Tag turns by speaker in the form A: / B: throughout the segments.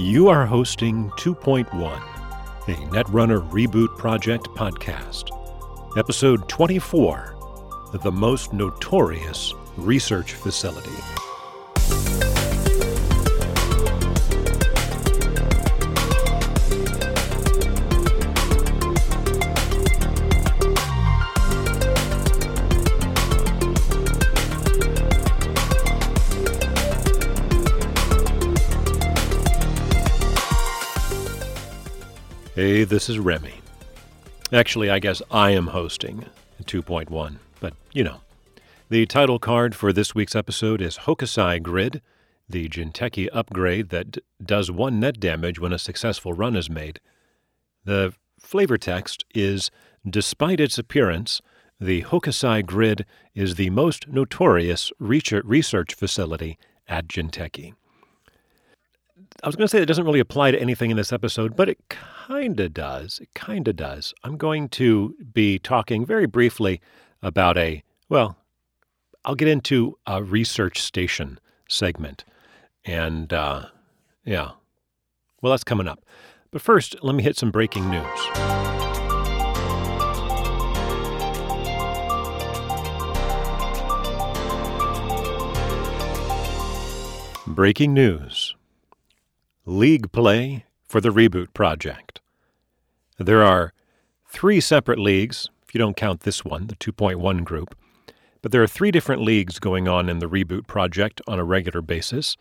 A: You are hosting 2.1, a Netrunner Reboot Project podcast, episode 24 The Most Notorious Research Facility. Hey, this is Remy. Actually, I guess I am hosting 2.1, but you know. The title card for this week's episode is Hokusai Grid, the Jinteki upgrade that d- does one net damage when a successful run is made. The flavor text is Despite its appearance, the Hokusai Grid is the most notorious research facility at Jinteki. I was going to say it doesn't really apply to anything in this episode, but it kind of does. It kind of does. I'm going to be talking very briefly about a, well, I'll get into a research station segment. And, uh, yeah, well, that's coming up. But first, let me hit some breaking news. Breaking news League play for the Reboot Project. There are three separate leagues, if you don't count this one, the 2.1 group, but there are three different leagues going on in the Reboot Project on a regular basis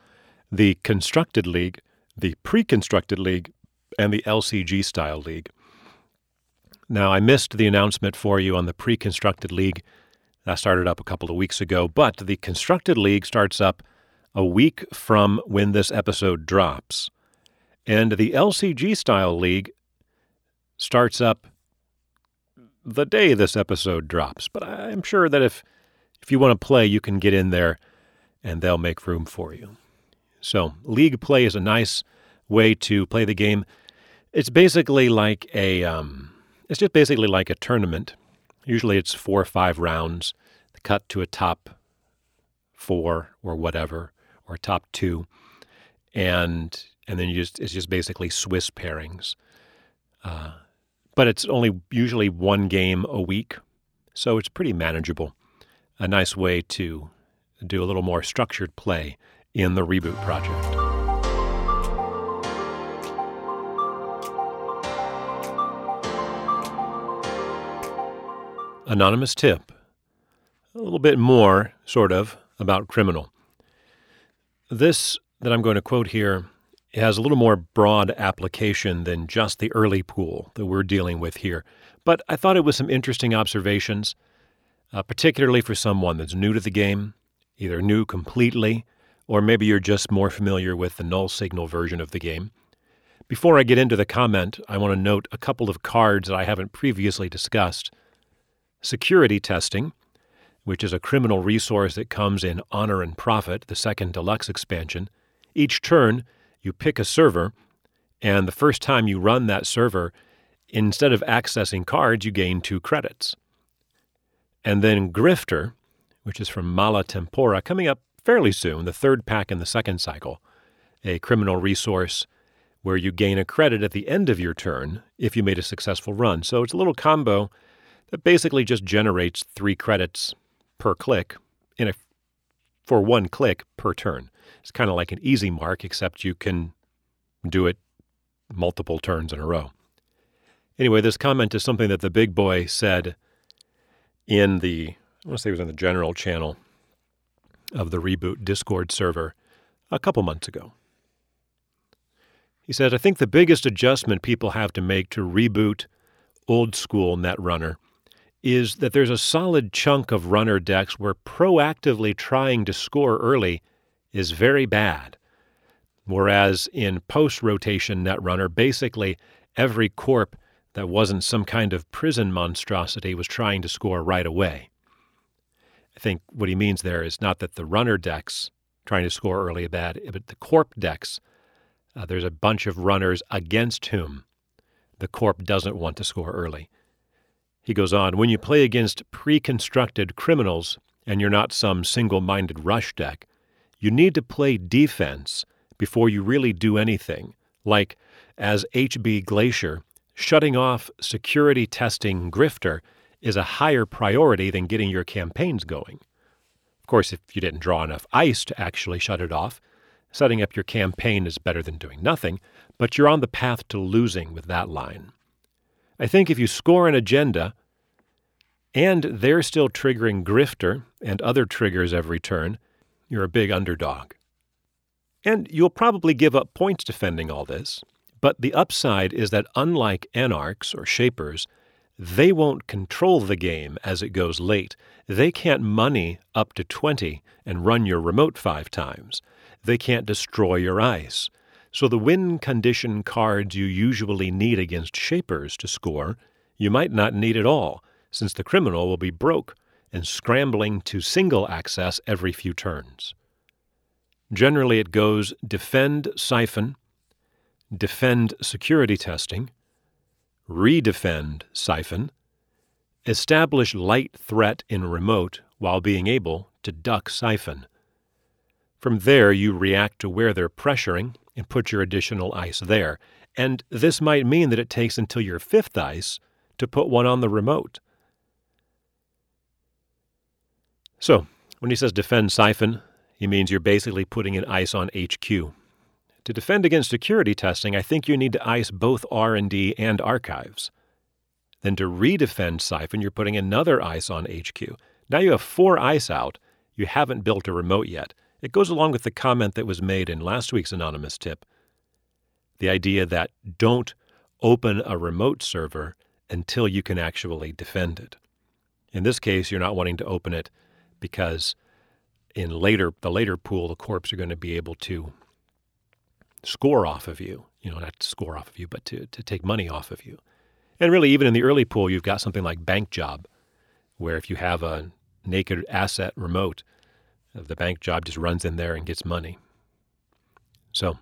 A: the Constructed League, the Pre Constructed League, and the LCG Style League. Now, I missed the announcement for you on the Pre Constructed League. That started up a couple of weeks ago, but the Constructed League starts up a week from when this episode drops. And the LCG style league starts up the day this episode drops. But I'm sure that if if you want to play, you can get in there and they'll make room for you. So, league play is a nice way to play the game. It's basically like a um, it's just basically like a tournament. Usually it's 4 or 5 rounds, cut to a top 4 or whatever or top 2. And and then you just it's just basically Swiss pairings. Uh, but it's only usually one game a week, so it's pretty manageable. A nice way to do a little more structured play in the reboot project. Anonymous tip. A little bit more, sort of, about criminal. This that I'm going to quote here it has a little more broad application than just the early pool that we're dealing with here. But I thought it was some interesting observations, uh, particularly for someone that's new to the game, either new completely, or maybe you're just more familiar with the null signal version of the game. Before I get into the comment, I want to note a couple of cards that I haven't previously discussed. Security testing, which is a criminal resource that comes in Honor and Profit, the second deluxe expansion. Each turn, you pick a server, and the first time you run that server, instead of accessing cards, you gain two credits. And then Grifter, which is from Mala Tempora, coming up fairly soon, the third pack in the second cycle, a criminal resource where you gain a credit at the end of your turn if you made a successful run. So it's a little combo that basically just generates three credits per click in a for one click per turn. It's kind of like an easy mark, except you can do it multiple turns in a row. Anyway, this comment is something that the big boy said in the, I want to say it was in the general channel of the Reboot Discord server a couple months ago. He said, I think the biggest adjustment people have to make to reboot old school Netrunner is that there's a solid chunk of runner decks where proactively trying to score early is very bad. Whereas in post rotation Netrunner, basically every corp that wasn't some kind of prison monstrosity was trying to score right away. I think what he means there is not that the runner decks trying to score early are bad, but the corp decks, uh, there's a bunch of runners against whom the corp doesn't want to score early. He goes on, when you play against pre constructed criminals and you're not some single minded rush deck, you need to play defense before you really do anything, Like, as HB Glacier, shutting off security testing Grifter is a higher priority than getting your campaigns going. Of course, if you didn't draw enough ice to actually shut it off, setting up your campaign is better than doing nothing, but you're on the path to losing with that line. I think if you score an agenda and they're still triggering Grifter and other triggers every turn, you're a big underdog. And you'll probably give up points defending all this, but the upside is that unlike anarchs or shapers, they won't control the game as it goes late. They can't money up to 20 and run your remote five times. They can't destroy your ice. So the win condition cards you usually need against shapers to score, you might not need at all, since the criminal will be broke and scrambling to single access every few turns. Generally, it goes defend siphon, defend security testing, redefend siphon, establish light threat in remote while being able to duck siphon. From there, you react to where they're pressuring and put your additional ice there. And this might mean that it takes until your fifth ice to put one on the remote. So, when he says defend siphon, he means you're basically putting an ice on HQ. To defend against security testing, I think you need to ice both R&D and archives. Then to redefend siphon, you're putting another ice on HQ. Now you have four ice out. You haven't built a remote yet. It goes along with the comment that was made in last week's anonymous tip. The idea that don't open a remote server until you can actually defend it. In this case, you're not wanting to open it because in later the later pool, the corps are going to be able to score off of you. You know, not to score off of you, but to, to take money off of you. And really, even in the early pool, you've got something like Bank Job, where if you have a naked asset remote, the bank job just runs in there and gets money. So,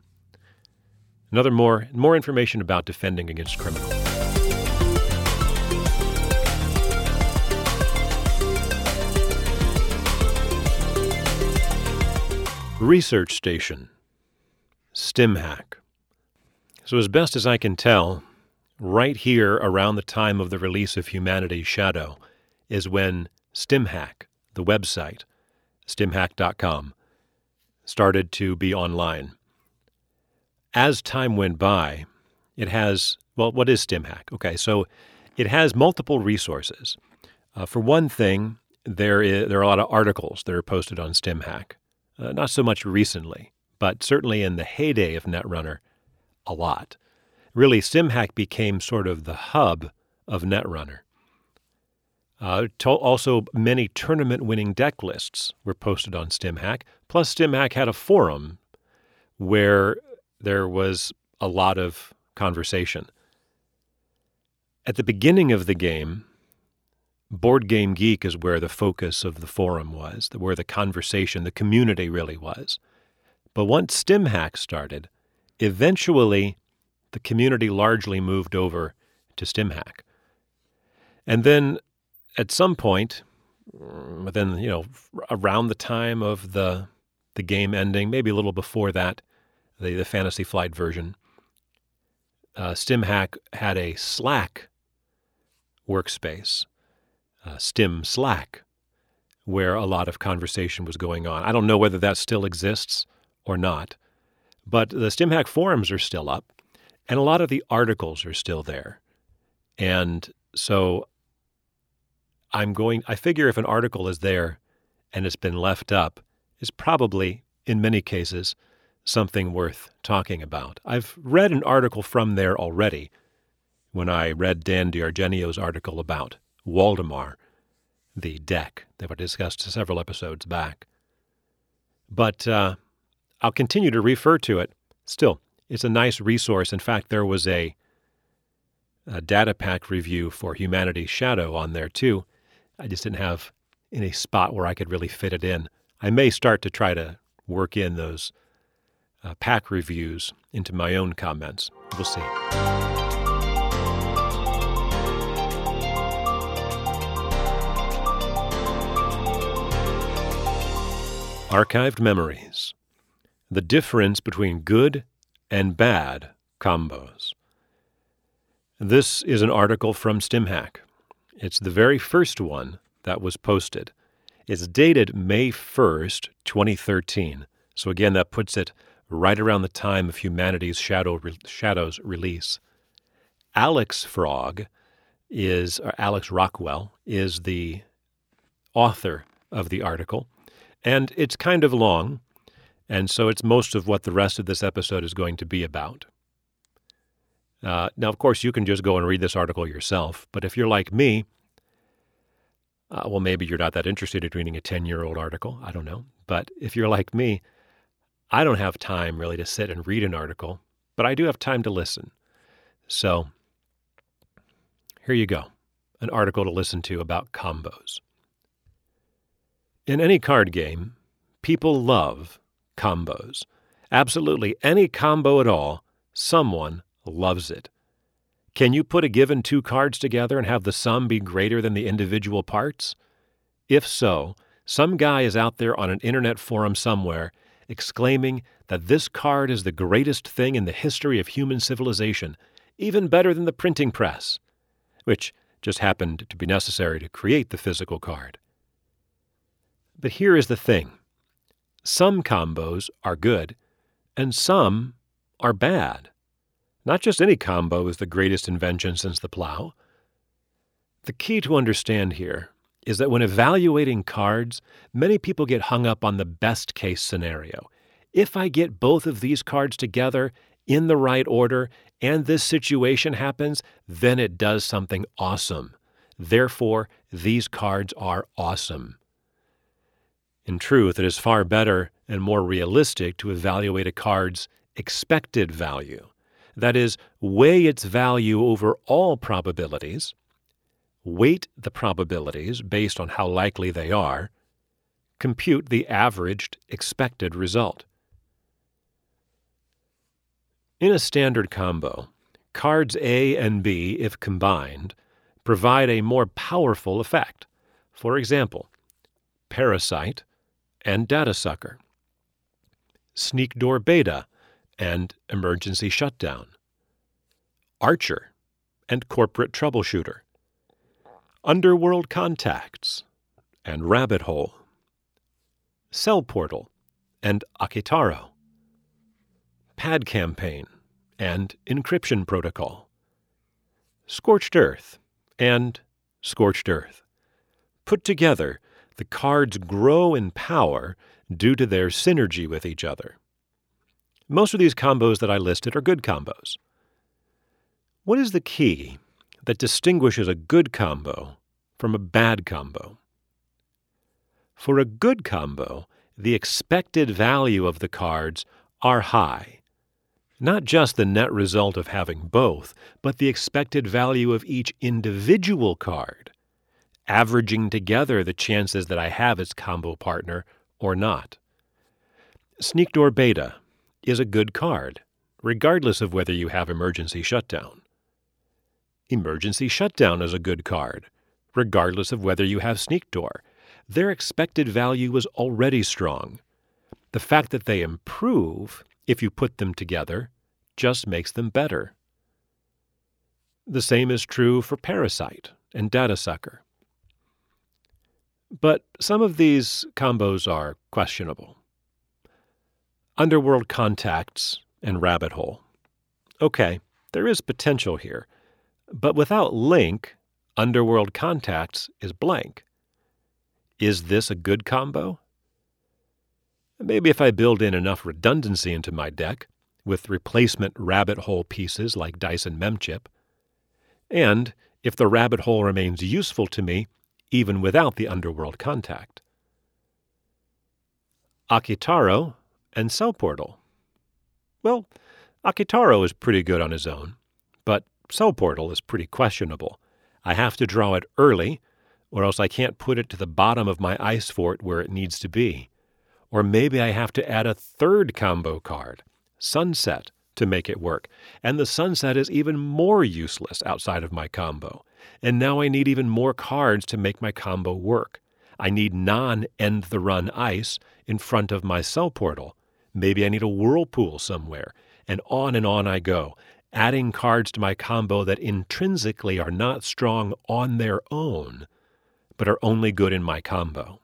A: another more more information about defending against criminals. Research Station, StimHack. So, as best as I can tell, right here around the time of the release of Humanity's Shadow is when StimHack, the website, stimhack.com, started to be online. As time went by, it has, well, what is StimHack? Okay, so it has multiple resources. Uh, for one thing, there, is, there are a lot of articles that are posted on StimHack. Uh, not so much recently, but certainly in the heyday of Netrunner, a lot. Really, StimHack became sort of the hub of Netrunner. Uh, to- also, many tournament winning deck lists were posted on StimHack. Plus, StimHack had a forum where there was a lot of conversation. At the beginning of the game, Board Game Geek is where the focus of the forum was, where the conversation, the community really was. But once StimHack started, eventually the community largely moved over to StimHack. And then at some point, within, you know, around the time of the the game ending, maybe a little before that, the, the Fantasy Flight version, uh, StimHack had a Slack workspace uh, Stim Slack, where a lot of conversation was going on. I don't know whether that still exists or not, but the StimHack forums are still up, and a lot of the articles are still there. And so I'm going, I figure if an article is there and it's been left up, is probably, in many cases, something worth talking about. I've read an article from there already when I read Dan D'Argenio's article about Waldemar, the deck that were discussed several episodes back. But uh, I'll continue to refer to it. Still, it's a nice resource. In fact, there was a, a data pack review for Humanity's Shadow on there too. I just didn't have any spot where I could really fit it in. I may start to try to work in those uh, pack reviews into my own comments. We'll see. Archived Memories The difference between good and bad combos. This is an article from StimHack. It's the very first one that was posted. It's dated May 1st, 2013. So again, that puts it right around the time of humanity's shadow re- Shadows release. Alexfrog is, Alex Rockwell, is the author of the article. And it's kind of long, and so it's most of what the rest of this episode is going to be about. Uh, now, of course, you can just go and read this article yourself, but if you're like me, uh, well, maybe you're not that interested in reading a 10 year old article. I don't know. But if you're like me, I don't have time really to sit and read an article, but I do have time to listen. So here you go an article to listen to about combos. In any card game, people love combos. Absolutely any combo at all, someone loves it. Can you put a given two cards together and have the sum be greater than the individual parts? If so, some guy is out there on an internet forum somewhere exclaiming that this card is the greatest thing in the history of human civilization, even better than the printing press, which just happened to be necessary to create the physical card. But here is the thing some combos are good, and some are bad. Not just any combo is the greatest invention since the plow. The key to understand here is that when evaluating cards, many people get hung up on the best case scenario. If I get both of these cards together in the right order and this situation happens, then it does something awesome. Therefore, these cards are awesome. In truth, it is far better and more realistic to evaluate a card's expected value. That is, weigh its value over all probabilities, weight the probabilities based on how likely they are, compute the averaged expected result. In a standard combo, cards A and B, if combined, provide a more powerful effect. For example, Parasite and Data Sucker, Sneakdoor Beta and Emergency Shutdown, Archer and Corporate Troubleshooter, Underworld Contacts and Rabbit Hole, Cell Portal and Akitaro, Pad Campaign and Encryption Protocol, Scorched Earth and Scorched Earth. Put together, the cards grow in power due to their synergy with each other. Most of these combos that I listed are good combos. What is the key that distinguishes a good combo from a bad combo? For a good combo, the expected value of the cards are high. Not just the net result of having both, but the expected value of each individual card averaging together the chances that I have its combo partner or not. Sneakdoor Beta is a good card, regardless of whether you have Emergency Shutdown. Emergency Shutdown is a good card, regardless of whether you have Sneakdoor. Their expected value is already strong. The fact that they improve, if you put them together, just makes them better. The same is true for Parasite and Data Sucker. But some of these combos are questionable. Underworld Contacts and Rabbit Hole. Okay, there is potential here, but without Link, Underworld Contacts is blank. Is this a good combo? Maybe if I build in enough redundancy into my deck, with replacement rabbit hole pieces like Dyson Memchip, and if the rabbit hole remains useful to me even without the underworld contact. Akitaro and Cell Portal. Well, Akitaro is pretty good on his own, but Cell Portal is pretty questionable. I have to draw it early, or else I can't put it to the bottom of my ice fort where it needs to be. Or maybe I have to add a third combo card, Sunset, to make it work, and the Sunset is even more useless outside of my combo. And now I need even more cards to make my combo work. I need non end the run ice in front of my cell portal. Maybe I need a whirlpool somewhere. And on and on I go. adding cards to my combo that intrinsically are not strong on their own, but are only good in my combo.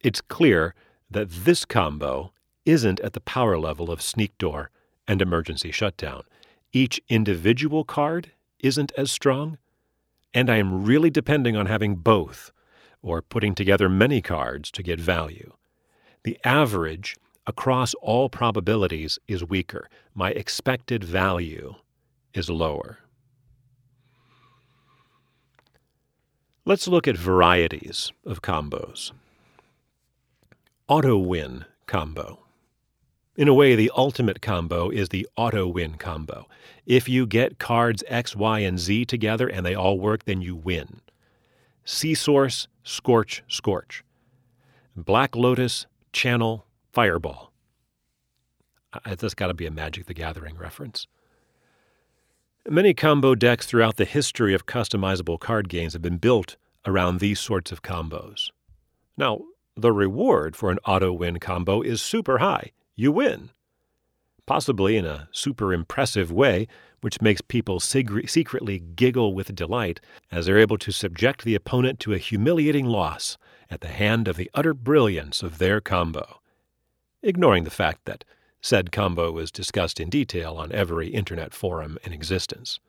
A: It's clear that this combo isn't at the power level of Sneakdoor and Emergency Shutdown. Each individual card isn't as strong, and I am really depending on having both or putting together many cards to get value. The average across all probabilities is weaker. My expected value is lower. Let's look at varieties of combos. Auto win combo. In a way, the ultimate combo is the auto win combo. If you get cards X, Y, and Z together and they all work, then you win. SEA Source, Scorch, Scorch. Black Lotus, Channel, Fireball. That's got to be a Magic the Gathering reference. Many combo decks throughout the history of customizable card games have been built around these sorts of combos. Now, the reward for an auto win combo is super high you win. Possibly in a super impressive way, which makes people secretly giggle with delight as they're able to subject the opponent to a humiliating loss at the hand of the utter brilliance of their combo. Ignoring the fact that said combo was discussed in detail on every internet forum in existence.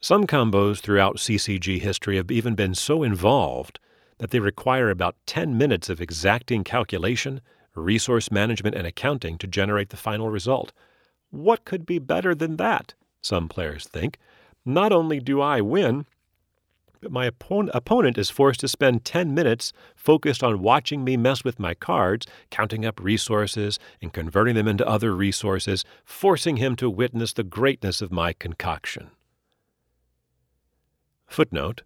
A: Some combos throughout CCG history have even been so involved that they require about 10 minutes of exacting calculation resource management, and accounting to generate the final result. What could be better than that? Some players think. Not only do I win, but my opponent is forced to spend 10 minutes focused on watching me mess with my cards, counting up resources and converting them into other resources, forcing him to witness the greatness of my concoction. Footnote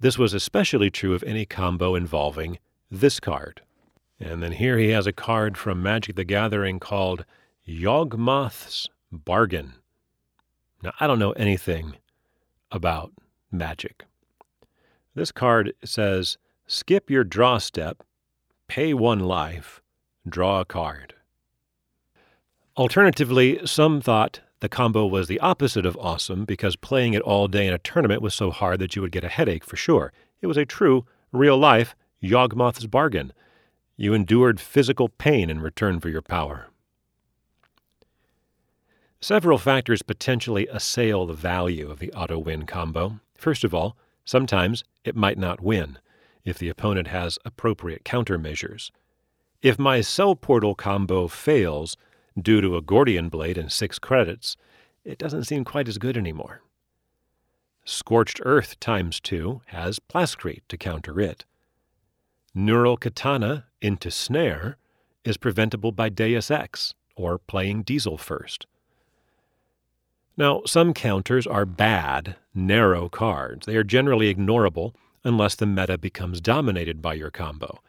A: This was especially true of any combo involving this card. And then here he has a card from Magic the Gathering called Yawgmoth's Bargain. Now, I don't know anything about magic. This card says skip your draw step, pay one life, draw a card. Alternatively, some thought the combo was the opposite of awesome because playing it all day in a tournament was so hard that you would get a headache for sure. It was a true, real life Yawgmoth's bargain. You endured physical pain in return for your power. Several factors potentially assail the value of the auto win combo. First of all, sometimes it might not win if the opponent has appropriate countermeasures. If my Cell Portal combo fails due to a Gordian Blade and six credits, it doesn't seem quite as good anymore. Scorched Earth times 2 has Plascrete to counter it. Neural Katana into snare is preventable by Deus Ex, or playing Diesel first. Now, some counters are bad, narrow cards. They are generally ignorable unless the meta becomes dominated by your combo.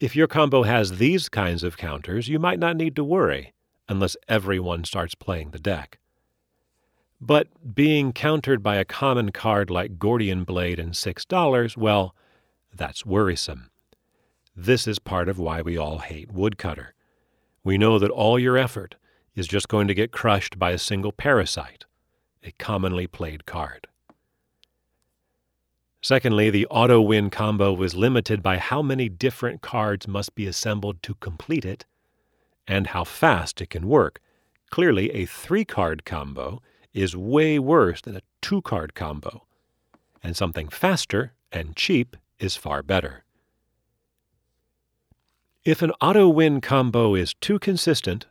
A: If your combo has these kinds of counters, you might not need to worry unless everyone starts playing the deck. But being countered by a common card like Gordian Blade and $6, well, that's worrisome. This is part of why we all hate Woodcutter. We know that all your effort is just going to get crushed by a single parasite, a commonly played card. Secondly, the auto win combo was limited by how many different cards must be assembled to complete it and how fast it can work. Clearly, a three card combo is way worse than a two card combo, and something faster and cheap is far better. If an auto win combo is too consistent,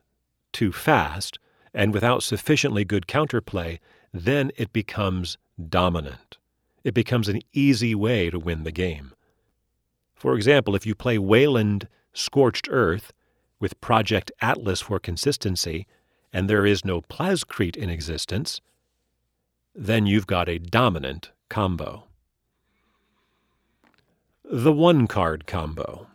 A: too fast, and without sufficiently good counterplay, then it becomes dominant. It becomes an easy way to win the game. For example, if you play Wayland Scorched Earth with Project Atlas for consistency, and there is no Plascrete in existence, then you've got a dominant combo. The one card combo.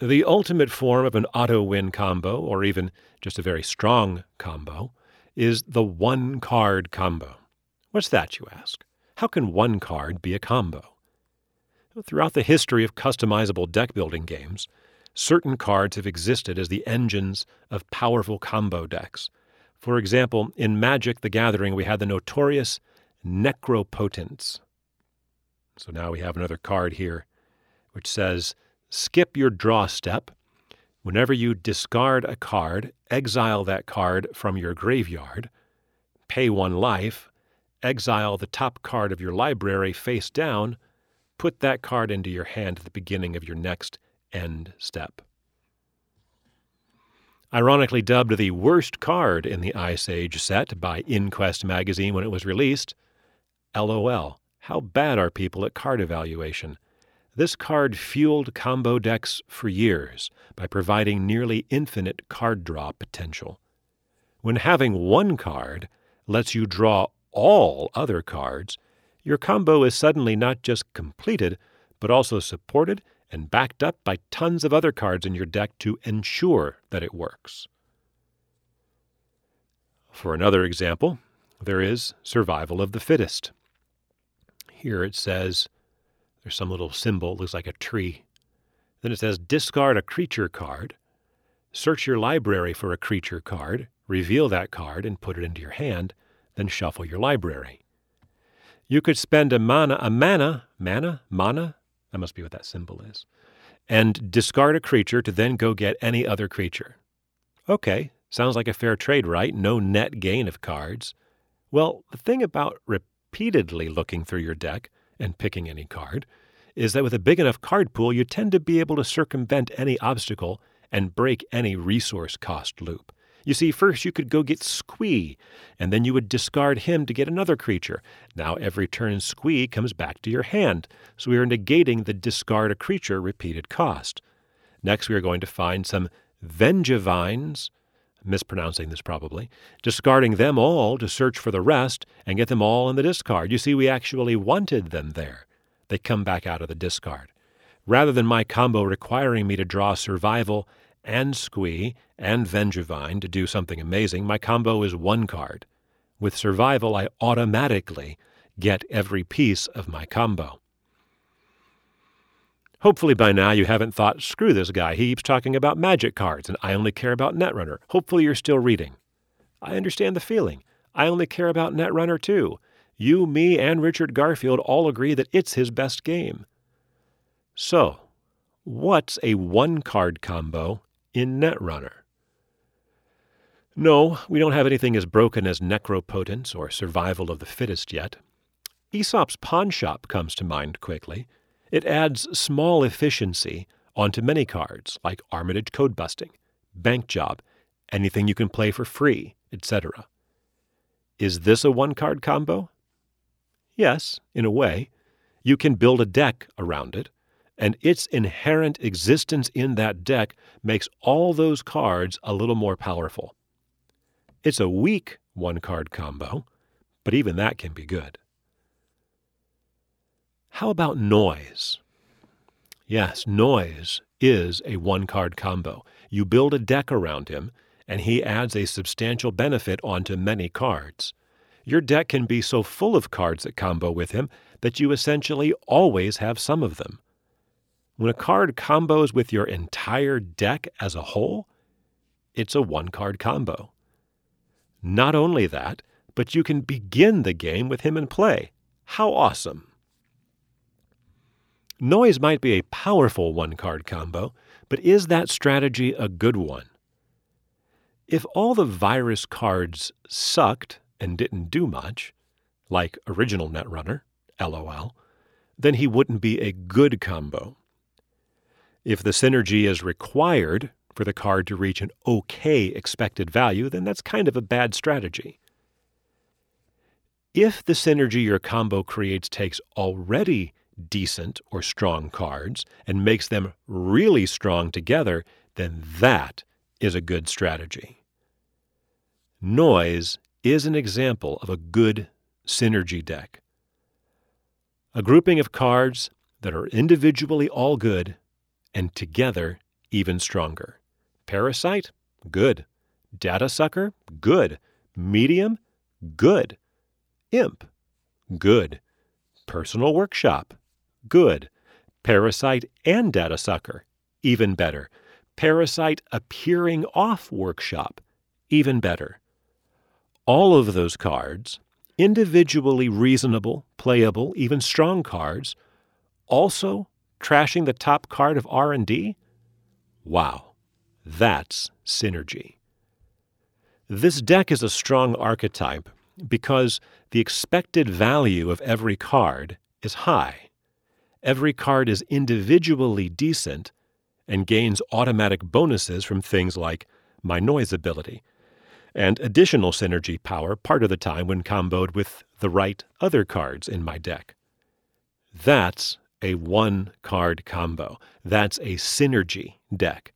A: The ultimate form of an auto win combo, or even just a very strong combo, is the one card combo. What's that, you ask? How can one card be a combo? Throughout the history of customizable deck building games, certain cards have existed as the engines of powerful combo decks. For example, in Magic the Gathering, we had the notorious Necropotence. So now we have another card here which says skip your draw step. Whenever you discard a card, exile that card from your graveyard, pay one life, exile the top card of your library face down, put that card into your hand at the beginning of your next end step. Ironically dubbed the worst card in the Ice Age set by InQuest magazine when it was released, LOL. How bad are people at card evaluation? This card fueled combo decks for years by providing nearly infinite card draw potential. When having one card lets you draw all other cards, your combo is suddenly not just completed, but also supported and backed up by tons of other cards in your deck to ensure that it works. For another example, there is Survival of the Fittest. Here it says, there's some little symbol, looks like a tree. Then it says, discard a creature card, search your library for a creature card, reveal that card and put it into your hand, then shuffle your library. You could spend a mana, a mana, mana, mana, that must be what that symbol is, and discard a creature to then go get any other creature. Okay, sounds like a fair trade, right? No net gain of cards. Well, the thing about repeatedly looking through your deck and picking any card is that with a big enough card pool, you tend to be able to circumvent any obstacle and break any resource cost loop. You see, first you could go get Squee, and then you would discard him to get another creature. Now every turn Squee comes back to your hand, so we are negating the discard a creature repeated cost. Next, we are going to find some Vengevines, mispronouncing this probably, discarding them all to search for the rest and get them all in the discard. You see, we actually wanted them there. They come back out of the discard. Rather than my combo requiring me to draw survival and Squee and Vengevine to do something amazing, my combo is one card. With Survival, I automatically get every piece of my combo. Hopefully by now you haven't thought, screw this guy, he keeps talking about magic cards and I only care about Netrunner. Hopefully you're still reading. I understand the feeling. I only care about Netrunner too. You, me, and Richard Garfield all agree that it's his best game. So, what's a one card combo in Netrunner. No, we don't have anything as broken as Necropotence or Survival of the Fittest yet. Aesop's Pawnshop comes to mind quickly. It adds small efficiency onto many cards, like Armitage Codebusting, Bank Job, anything you can play for free, etc. Is this a one card combo? Yes, in a way. You can build a deck around it, and its inherent existence in that deck makes all those cards a little more powerful. It's a weak one card combo, but even that can be good. How about noise? Yes, noise is a one card combo. You build a deck around him, and he adds a substantial benefit onto many cards. Your deck can be so full of cards that combo with him that you essentially always have some of them. When a card combos with your entire deck as a whole, it's a one card combo. Not only that, but you can begin the game with him in play. How awesome! Noise might be a powerful one card combo, but is that strategy a good one? If all the virus cards sucked and didn't do much, like original Netrunner, lol, then he wouldn't be a good combo. If the synergy is required for the card to reach an okay expected value, then that's kind of a bad strategy. If the synergy your combo creates takes already decent or strong cards and makes them really strong together, then that is a good strategy. Noise is an example of a good synergy deck. A grouping of cards that are individually all good and together even stronger. Parasite? Good. Data Sucker? Good. Medium? Good. Imp? Good. Personal Workshop? Good. Parasite and Data Sucker? Even better. Parasite Appearing Off Workshop, even better. All of those cards, individually reasonable, playable, even strong cards, also trashing the top card of R&D? Wow, that's synergy. This deck is a strong archetype because the expected value of every card is high. Every card is individually decent and gains automatic bonuses from things like my noise ability and additional synergy power part of the time when comboed with the right other cards in my deck. That's a one card combo. That's a synergy deck.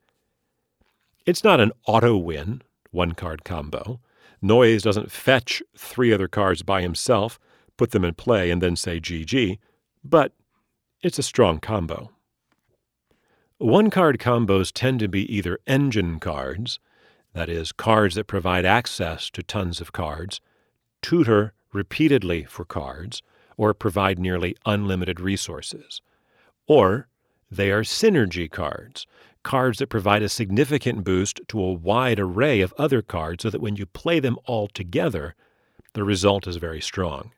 A: It's not an auto win one card combo. Noise doesn't fetch three other cards by himself, put them in play, and then say GG, but it's a strong combo. One card combos tend to be either engine cards, that is, cards that provide access to tons of cards, tutor repeatedly for cards, or provide nearly unlimited resources. Or they are synergy cards, cards that provide a significant boost to a wide array of other cards so that when you play them all together, the result is very strong.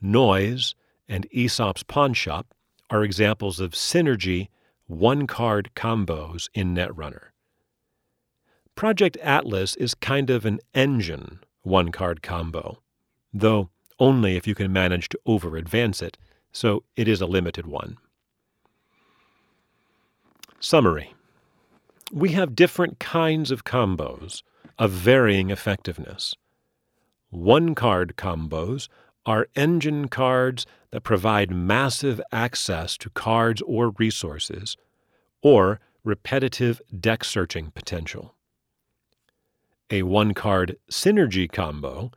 A: Noise and Aesop's Pawnshop are examples of synergy one card combos in Netrunner. Project Atlas is kind of an engine one card combo, though only if you can manage to over advance it, so it is a limited one. Summary We have different kinds of combos of varying effectiveness. One card combos are engine cards that provide massive access to cards or resources, or repetitive deck searching potential. A one card synergy combo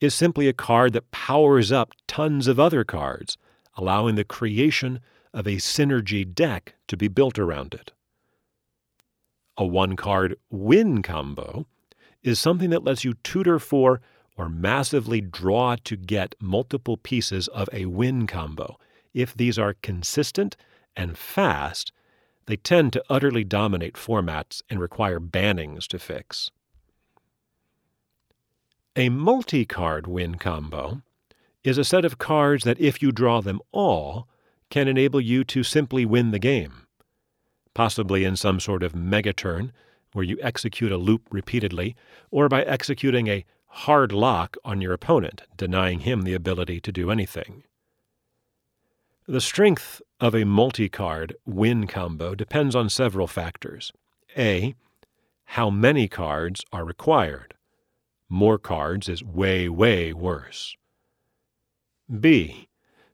A: is simply a card that powers up tons of other cards, allowing the creation of a synergy deck to be built around it. A one card win combo is something that lets you tutor for or massively draw to get multiple pieces of a win combo. If these are consistent and fast, they tend to utterly dominate formats and require bannings to fix. A multi card win combo is a set of cards that, if you draw them all, can enable you to simply win the game. Possibly in some sort of mega turn, where you execute a loop repeatedly, or by executing a hard lock on your opponent, denying him the ability to do anything. The strength of a multi card win combo depends on several factors. A. How many cards are required? More cards is way, way worse. B.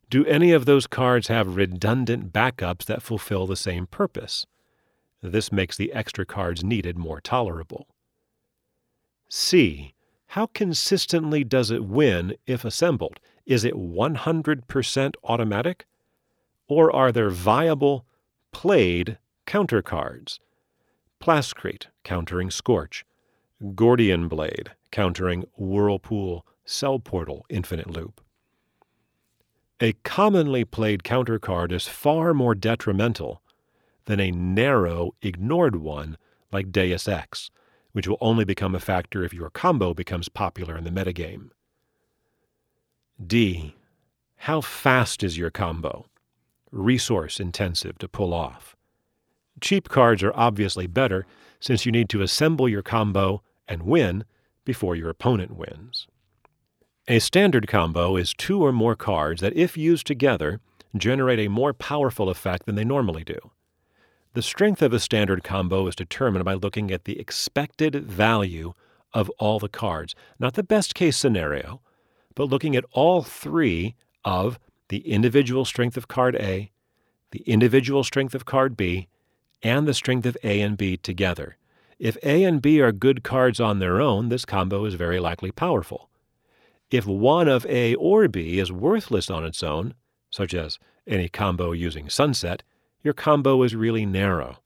A: Do any of those cards have redundant backups that fulfill the same purpose? This makes the extra cards needed more tolerable. C. How consistently does it win if assembled? Is it 100% automatic? Or are there viable, played counter cards? Plascrete, countering Scorch. Gordian Blade, countering Whirlpool, Cell Portal, Infinite Loop. A commonly played counter card is far more detrimental than a narrow, ignored one like Deus Ex, which will only become a factor if your combo becomes popular in the metagame. D. How fast is your combo? Resource intensive to pull off. Cheap cards are obviously better since you need to assemble your combo and win before your opponent wins. A standard combo is two or more cards that, if used together, generate a more powerful effect than they normally do. The strength of a standard combo is determined by looking at the expected value of all the cards, not the best case scenario, but looking at all three of the individual strength of card A, the individual strength of card B, and the strength of A and B together. If A and B are good cards on their own, this combo is very likely powerful. If one of A or B is worthless on its own, such as any combo using Sunset, your combo is really narrow.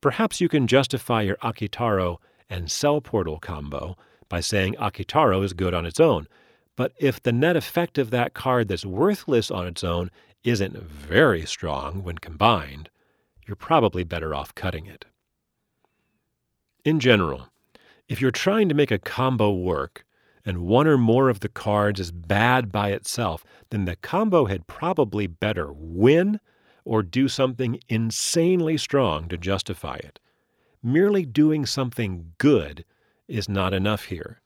A: Perhaps you can justify your Akitaro and Cell Portal combo by saying Akitaro is good on its own, but if the net effect of that card that's worthless on its own isn't very strong when combined, you're probably better off cutting it. In general, if you're trying to make a combo work and one or more of the cards is bad by itself, then the combo had probably better win or do something insanely strong to justify it. Merely doing something good is not enough here.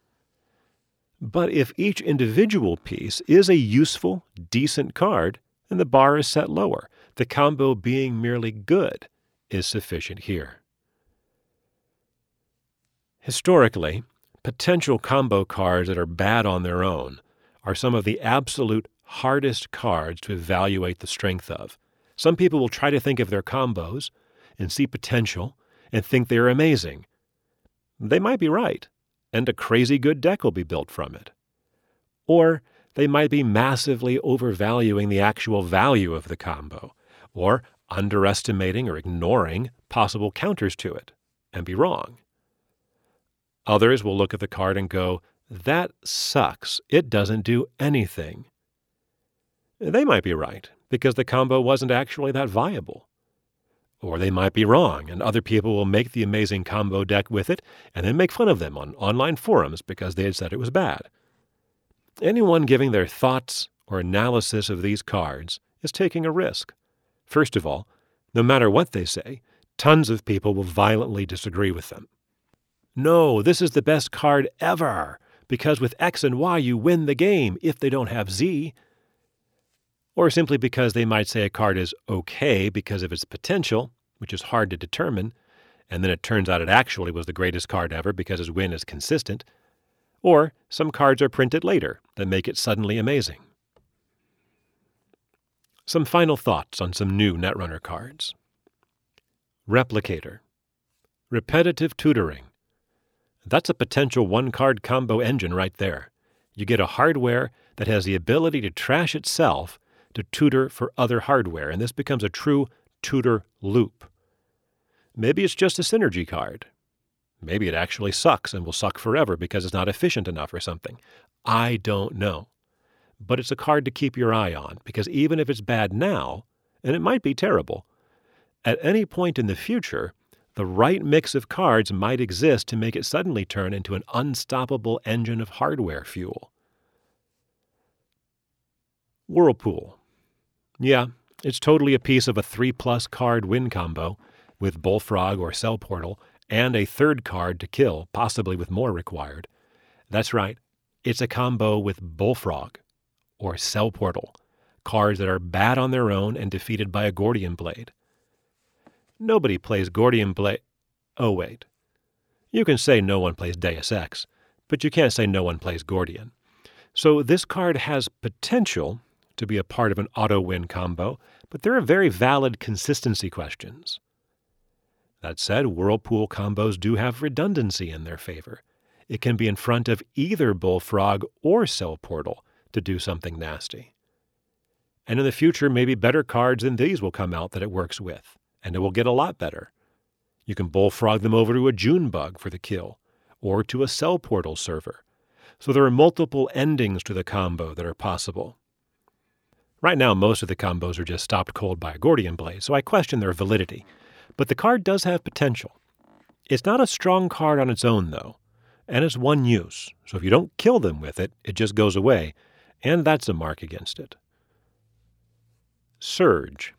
A: But if each individual piece is a useful, decent card, then the bar is set lower. The combo being merely good is sufficient here. Historically, potential combo cards that are bad on their own are some of the absolute hardest cards to evaluate the strength of. Some people will try to think of their combos and see potential and think they're amazing. They might be right, and a crazy good deck will be built from it. Or they might be massively overvaluing the actual value of the combo, or underestimating or ignoring possible counters to it, and be wrong. Others will look at the card and go, That sucks. It doesn't do anything. They might be right, because the combo wasn't actually that viable. Or they might be wrong, and other people will make the amazing combo deck with it and then make fun of them on online forums because they had said it was bad. Anyone giving their thoughts or analysis of these cards is taking a risk. First of all, no matter what they say, tons of people will violently disagree with them. No, this is the best card ever, because with X and Y you win the game if they don't have Z. Or simply because they might say a card is okay because of its potential, which is hard to determine, and then it turns out it actually was the greatest card ever because its win is consistent. Or some cards are printed later that make it suddenly amazing. Some final thoughts on some new Netrunner cards. Replicator. Repetitive tutoring. That's a potential one card combo engine right there. You get a hardware that has the ability to trash itself to tutor for other hardware, and this becomes a true tutor loop. Maybe it's just a synergy card. Maybe it actually sucks and will suck forever because it's not efficient enough or something. I don't know. But it's a card to keep your eye on because even if it's bad now, and it might be terrible, at any point in the future, the right mix of cards might exist to make it suddenly turn into an unstoppable engine of hardware fuel. Whirlpool. Yeah, it's totally a piece of a 3 plus card win combo with Bullfrog or Cell Portal and a third card to kill, possibly with more required. That's right, it's a combo with Bullfrog or Cell Portal, cards that are bad on their own and defeated by a Gordian Blade. Nobody plays Gordian Blade. Oh, wait. You can say no one plays Deus Ex, but you can't say no one plays Gordian. So this card has potential to be a part of an auto win combo, but there are very valid consistency questions. That said, Whirlpool combos do have redundancy in their favor. It can be in front of either Bullfrog or Cell Portal to do something nasty. And in the future, maybe better cards than these will come out that it works with and it will get a lot better. You can bullfrog them over to a Junebug for the kill, or to a cell portal server. So there are multiple endings to the combo that are possible. Right now, most of the combos are just stopped cold by a Gordian Blade, so I question their validity. But the card does have potential. It's not a strong card on its own, though, and it's one use, so if you don't kill them with it, it just goes away, and that's a mark against it. Surge.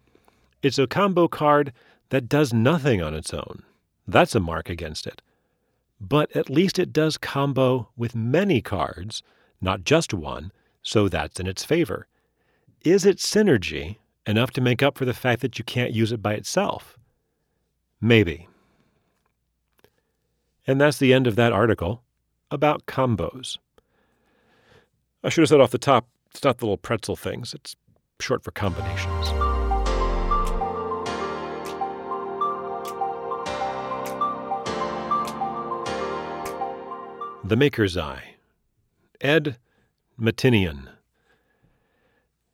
A: It's a combo card that does nothing on its own. That's a mark against it. But at least it does combo with many cards, not just one, so that's in its favor. Is it synergy enough to make up for the fact that you can't use it by itself? Maybe. And that's the end of that article about combos. I should have said off the top, it's not the little pretzel things, it's short for combinations. The Maker's Eye. Ed Mattinian.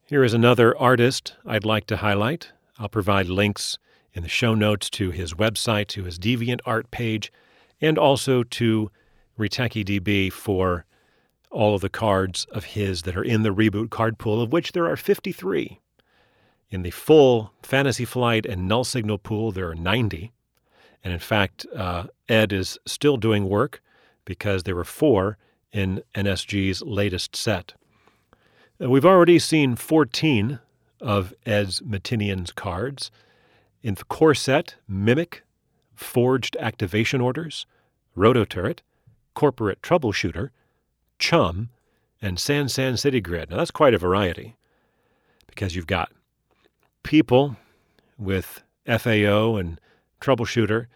A: Here is another artist I'd like to highlight. I'll provide links in the show notes to his website, to his DeviantArt page, and also to RetekiDB for all of the cards of his that are in the reboot card pool, of which there are 53. In the full Fantasy Flight and Null Signal pool, there are 90. And in fact, uh, Ed is still doing work because there were four in NSG's latest set. Uh, we've already seen 14 of Ed's Mattinian's cards. In the core set, Mimic, Forged Activation Orders, Rototurret, Corporate Troubleshooter, Chum, and San San City Grid. Now that's quite a variety because you've got people with FAO and Troubleshooter,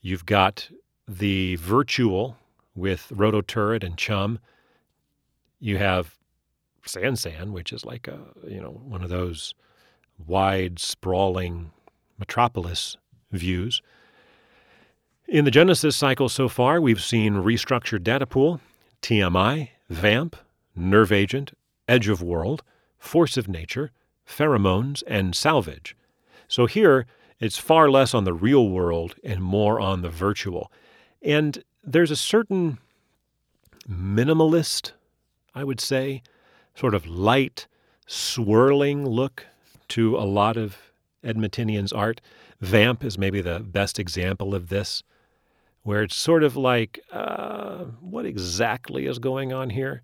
A: you've got the virtual with Rototurret and Chum. You have San San, which is like a you know one of those wide, sprawling metropolis views. In the Genesis cycle so far, we've seen restructured data pool, TMI, VAMP, Nerve Agent, Edge of World, Force of Nature, Pheromones, and Salvage. So here, it's far less on the real world and more on the virtual. And there's a certain minimalist, I would say, sort of light, swirling look to a lot of Ed Mattinian's art. Vamp is maybe the best example of this where it's sort of like, uh, what exactly is going on here?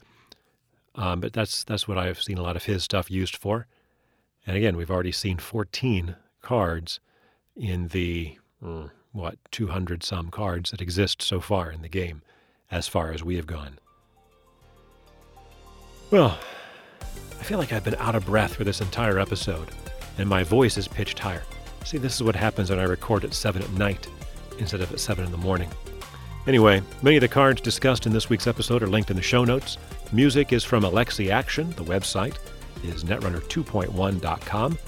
A: Um, but that's that's what I've seen a lot of his stuff used for. And again, we've already seen 14 cards in the mm, what 200 some cards that exist so far in the game, as far as we have gone. Well, I feel like I've been out of breath for this entire episode, and my voice is pitched higher. See, this is what happens when I record at 7 at night instead of at 7 in the morning. Anyway, many of the cards discussed in this week's episode are linked in the show notes. Music is from Alexi Action. The website is netrunner2.1.com.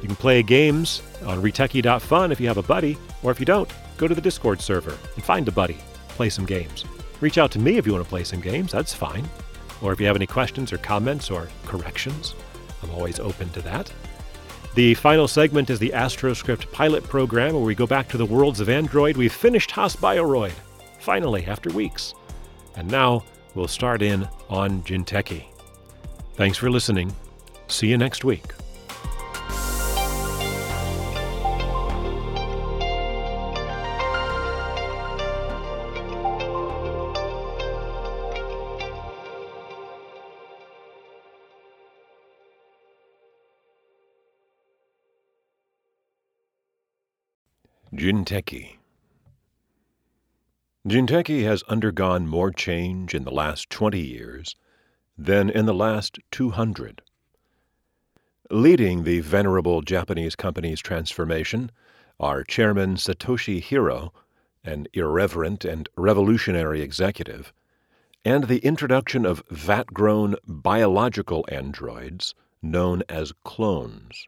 A: You can play games on reteki.fun if you have a buddy, or if you don't, go to the Discord server and find a buddy. Play some games. Reach out to me if you want to play some games, that's fine. Or if you have any questions or comments or corrections, I'm always open to that. The final segment is the AstroScript pilot program where we go back to the worlds of Android. We've finished Haas Bioroid, finally, after weeks. And now we'll start in on Jinteki. Thanks for listening. See you next week. Jinteki. Jinteki has undergone more change in the last 20 years than in the last 200. Leading the venerable Japanese company's transformation are Chairman Satoshi Hiro, an irreverent and revolutionary executive, and the introduction of vat grown biological androids known as clones.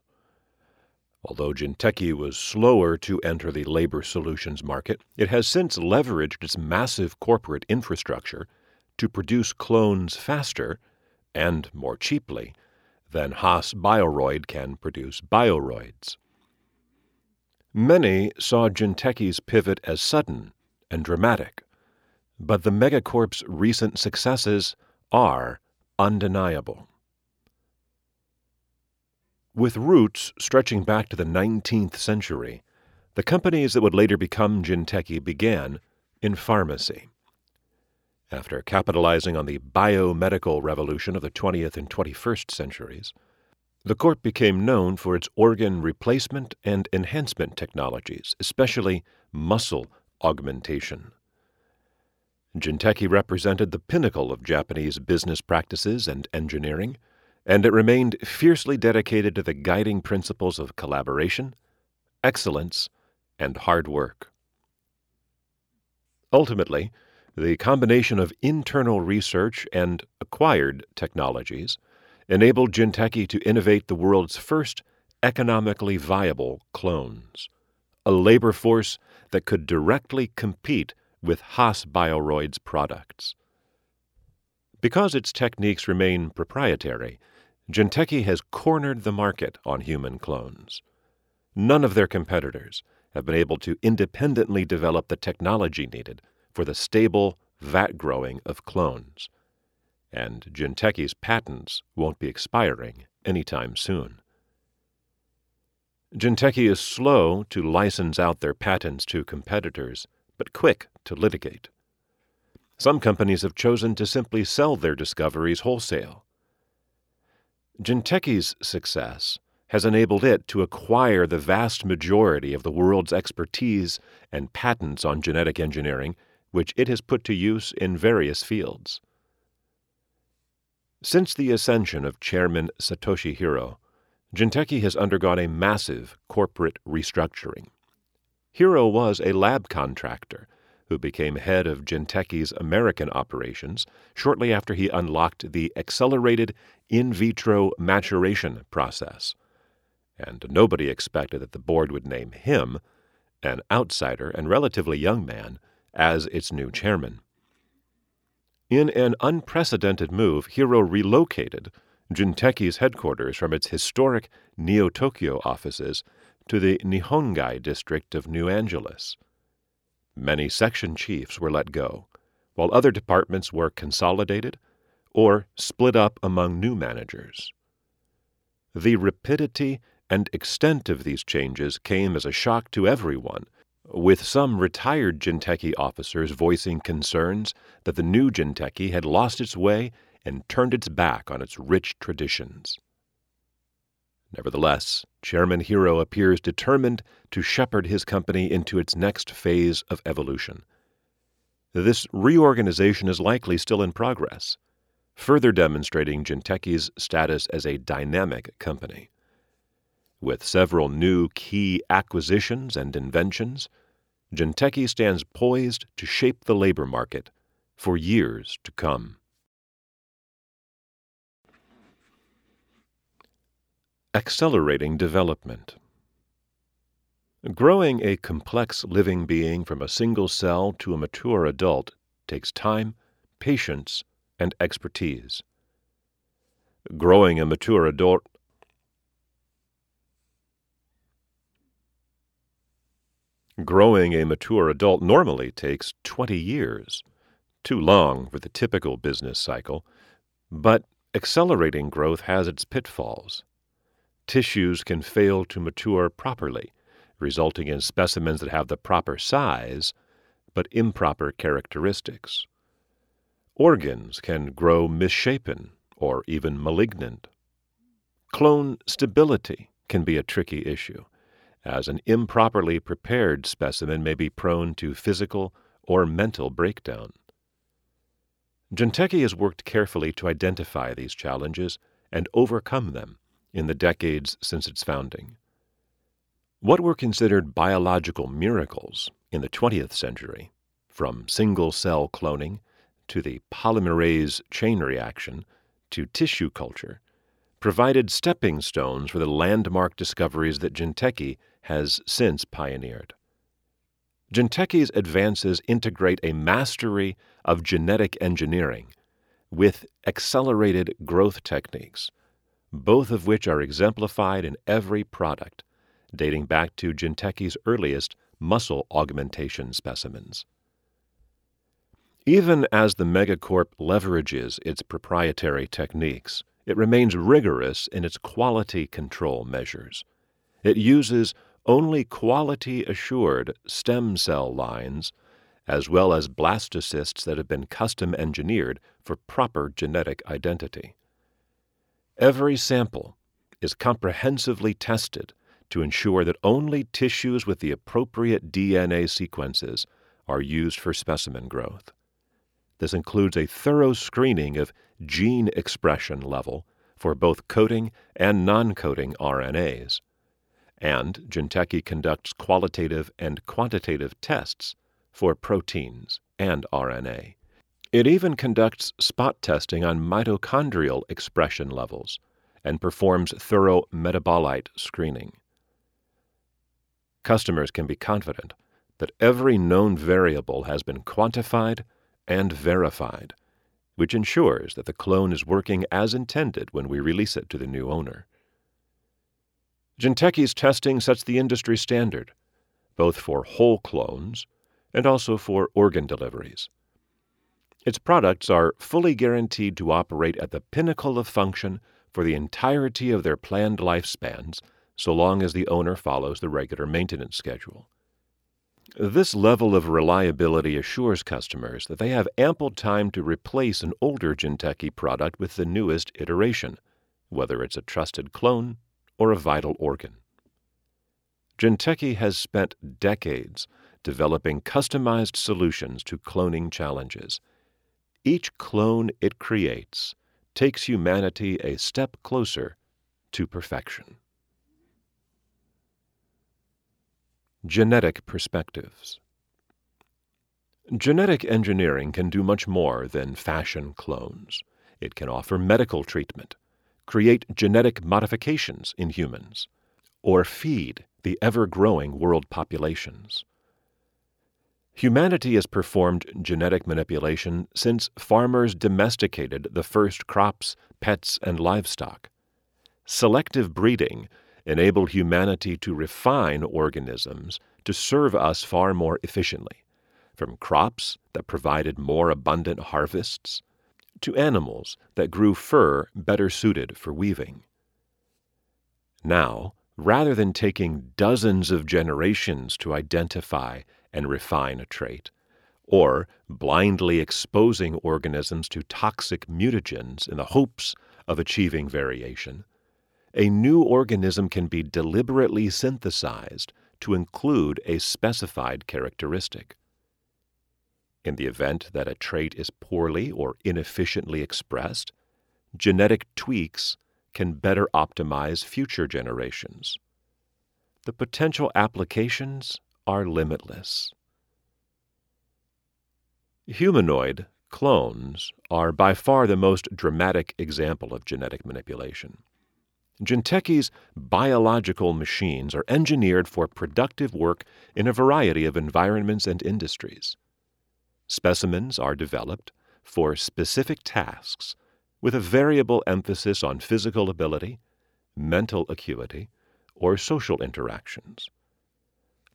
A: Although Jinteki was slower to enter the labor solutions market, it has since leveraged its massive corporate infrastructure to produce clones faster and more cheaply than Haas Bioroid can produce bioroids. Many saw Jinteki's pivot as sudden and dramatic, but the megacorp's recent successes are undeniable. With roots stretching back to the 19th century, the companies that would later become Jinteki began in pharmacy. After capitalizing on the biomedical revolution of the 20th and 21st centuries, the Corp became known for its organ replacement and enhancement technologies, especially muscle augmentation. Jinteki represented the pinnacle of Japanese business practices and engineering and it remained fiercely dedicated to the guiding principles of collaboration, excellence, and hard work. Ultimately, the combination of internal research and acquired technologies enabled Jinteki to innovate the world's first economically viable clones, a labor force that could directly compete with Haas Bioroid's products. Because its techniques remain proprietary, Jinteki has cornered the market on human clones. None of their competitors have been able to independently develop the technology needed for the stable vat growing of clones. And Jinteki's patents won't be expiring anytime soon. Jinteki is slow to license out their patents to competitors, but quick to litigate. Some companies have chosen to simply sell their discoveries wholesale. Jinteki's success has enabled it to acquire the vast majority of the world's expertise and patents on genetic engineering, which it has put to use in various fields. Since the ascension of Chairman Satoshi Hiro, Jinteki has undergone a massive corporate restructuring. Hiro was a lab contractor who became head of Jinteki's American operations shortly after he unlocked the accelerated in vitro maturation process. And nobody expected that the board would name him, an outsider and relatively young man, as its new chairman. In an unprecedented move, Hiro relocated Jinteki's headquarters from its historic Neo Tokyo offices to the Nihongai district of New Angeles. Many section chiefs were let go, while other departments were consolidated or split up among new managers. The rapidity and extent of these changes came as a shock to everyone, with some retired Jinteki officers voicing concerns that the new Jinteki had lost its way and turned its back on its rich traditions. Nevertheless, Chairman Hiro appears determined to shepherd his company into its next phase of evolution. This reorganization is likely still in progress, further demonstrating Jinteki's status as a dynamic company. With several new key acquisitions and inventions, Jinteki stands poised to shape the labor market for years to come. Accelerating development. Growing a complex living being from a single cell to a mature adult takes time, patience, and expertise. Growing a mature adult Growing a mature adult normally takes 20 years, too long for the typical business cycle, but accelerating growth has its pitfalls tissues can fail to mature properly, resulting in specimens that have the proper size but improper characteristics. Organs can grow misshapen or even malignant. Clone stability can be a tricky issue, as an improperly prepared specimen may be prone to physical or mental breakdown. Jinteki has worked carefully to identify these challenges and overcome them in the decades since its founding. What were considered biological miracles in the 20th century, from single cell cloning to the polymerase chain reaction to tissue culture, provided stepping stones for the landmark discoveries that Jinteki has since pioneered. Jinteki's advances integrate a mastery of genetic engineering with accelerated growth techniques both of which are exemplified in every product, dating back to Jinteki's earliest muscle augmentation specimens. Even as the megacorp leverages its proprietary techniques, it remains rigorous in its quality control measures. It uses only quality assured stem cell lines, as well as blastocysts that have been custom engineered for proper genetic identity. Every sample is comprehensively tested to ensure that only tissues with the appropriate DNA sequences are used for specimen growth. This includes a thorough screening of gene expression level for both coding and non coding RNAs. And Jinteki conducts qualitative and quantitative tests for proteins and RNA. It even conducts spot testing on mitochondrial expression levels and performs thorough metabolite screening. Customers can be confident that every known variable has been quantified and verified, which ensures that the clone is working as intended when we release it to the new owner. Jinteki's testing sets the industry standard, both for whole clones and also for organ deliveries. Its products are fully guaranteed to operate at the pinnacle of function for the entirety of their planned lifespans so long as the owner follows the regular maintenance schedule. This level of reliability assures customers that they have ample time to replace an older Jinteki product with the newest iteration, whether it's a trusted clone or a vital organ. Jinteki has spent decades developing customized solutions to cloning challenges. Each clone it creates takes humanity a step closer to perfection. Genetic Perspectives Genetic engineering can do much more than fashion clones. It can offer medical treatment, create genetic modifications in humans, or feed the ever growing world populations. Humanity has performed genetic manipulation since farmers domesticated the first crops, pets, and livestock. Selective breeding enabled humanity to refine organisms to serve us far more efficiently, from crops that provided more abundant harvests to animals that grew fur better suited for weaving. Now, rather than taking dozens of generations to identify and refine a trait, or blindly exposing organisms to toxic mutagens in the hopes of achieving variation, a new organism can be deliberately synthesized to include a specified characteristic. In the event that a trait is poorly or inefficiently expressed, genetic tweaks can better optimize future generations. The potential applications are limitless. Humanoid clones are by far the most dramatic example of genetic manipulation. Jinteki's biological machines are engineered for productive work in a variety of environments and industries. Specimens are developed for specific tasks with a variable emphasis on physical ability, mental acuity, or social interactions.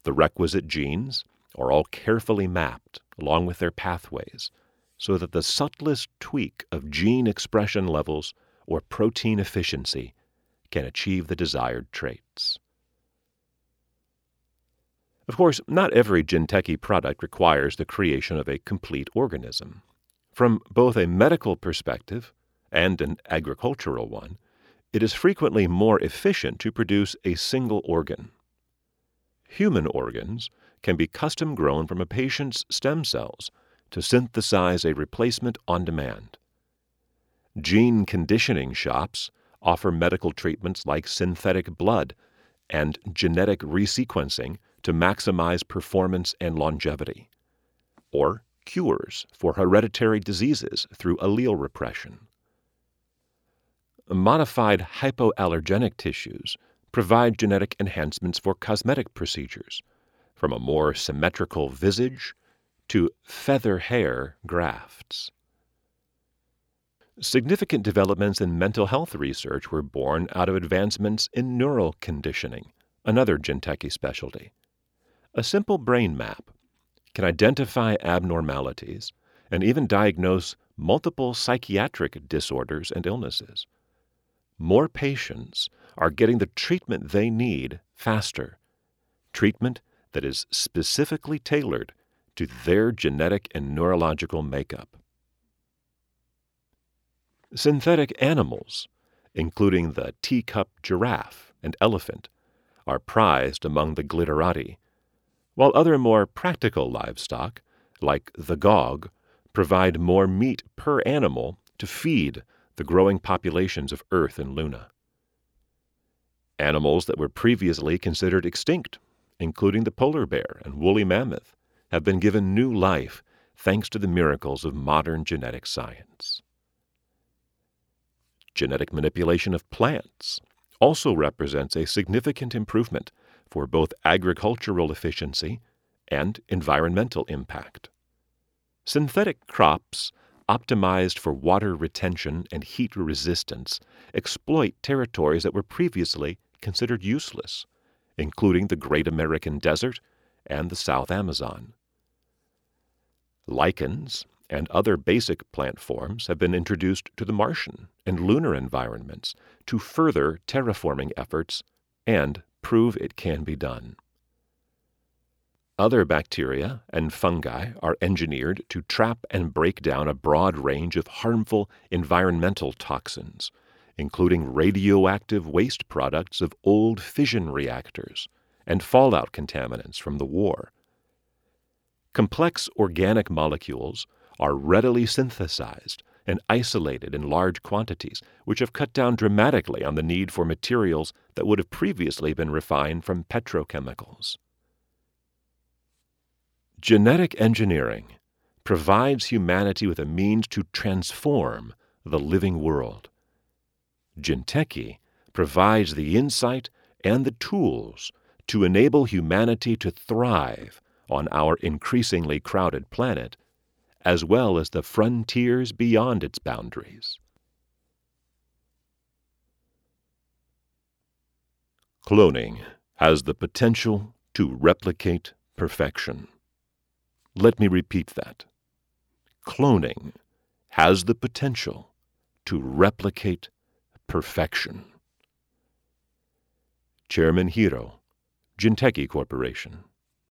A: The requisite genes are all carefully mapped along with their pathways so that the subtlest tweak of gene expression levels or protein efficiency can achieve the desired traits. Of course, not every Jinteki product requires the creation of a complete organism. From both a medical perspective and an agricultural one, it is frequently more efficient to produce a single organ Human organs can be custom grown from a patient's stem cells to synthesize a replacement on demand. Gene conditioning shops offer medical treatments like synthetic blood and genetic resequencing to maximize performance and longevity, or cures for hereditary diseases through allele repression. Modified hypoallergenic tissues provide genetic enhancements for cosmetic procedures, from a more symmetrical visage to feather hair grafts. Significant developments in mental health research were born out of advancements in neural conditioning, another Jinteki specialty. A simple brain map can identify abnormalities and even diagnose multiple psychiatric disorders and illnesses. More patients are getting the treatment they need faster. Treatment that is specifically tailored to their genetic and neurological makeup. Synthetic animals, including the teacup giraffe and elephant, are prized among the glitterati, while other more practical livestock, like the gog, provide more meat per animal to feed the growing populations of Earth and Luna. Animals that were previously considered extinct, including the polar bear and woolly mammoth, have been given new life thanks to the miracles of modern genetic science. Genetic manipulation of plants also represents a significant improvement for both agricultural efficiency and environmental impact. Synthetic crops optimized for water retention and heat resistance exploit territories that were previously considered useless, including the Great American Desert and the South Amazon. Lichens and other basic plant forms have been introduced to the Martian and lunar environments to further terraforming efforts and prove it can be done. Other bacteria and fungi are engineered to trap and break down a broad range of harmful environmental toxins, including radioactive waste products of old fission reactors and fallout contaminants from the war. Complex organic molecules are readily synthesized and isolated in large quantities, which have cut down dramatically on the need for materials that would have previously been refined from petrochemicals. Genetic engineering provides humanity with a means to transform the living world. Jinteki provides the insight and the tools to enable humanity to thrive on our increasingly crowded planet as well as the frontiers beyond its boundaries. Cloning has the potential to replicate perfection. Let me repeat that. Cloning has the potential to replicate perfection. Chairman Hiro, Jinteki Corporation.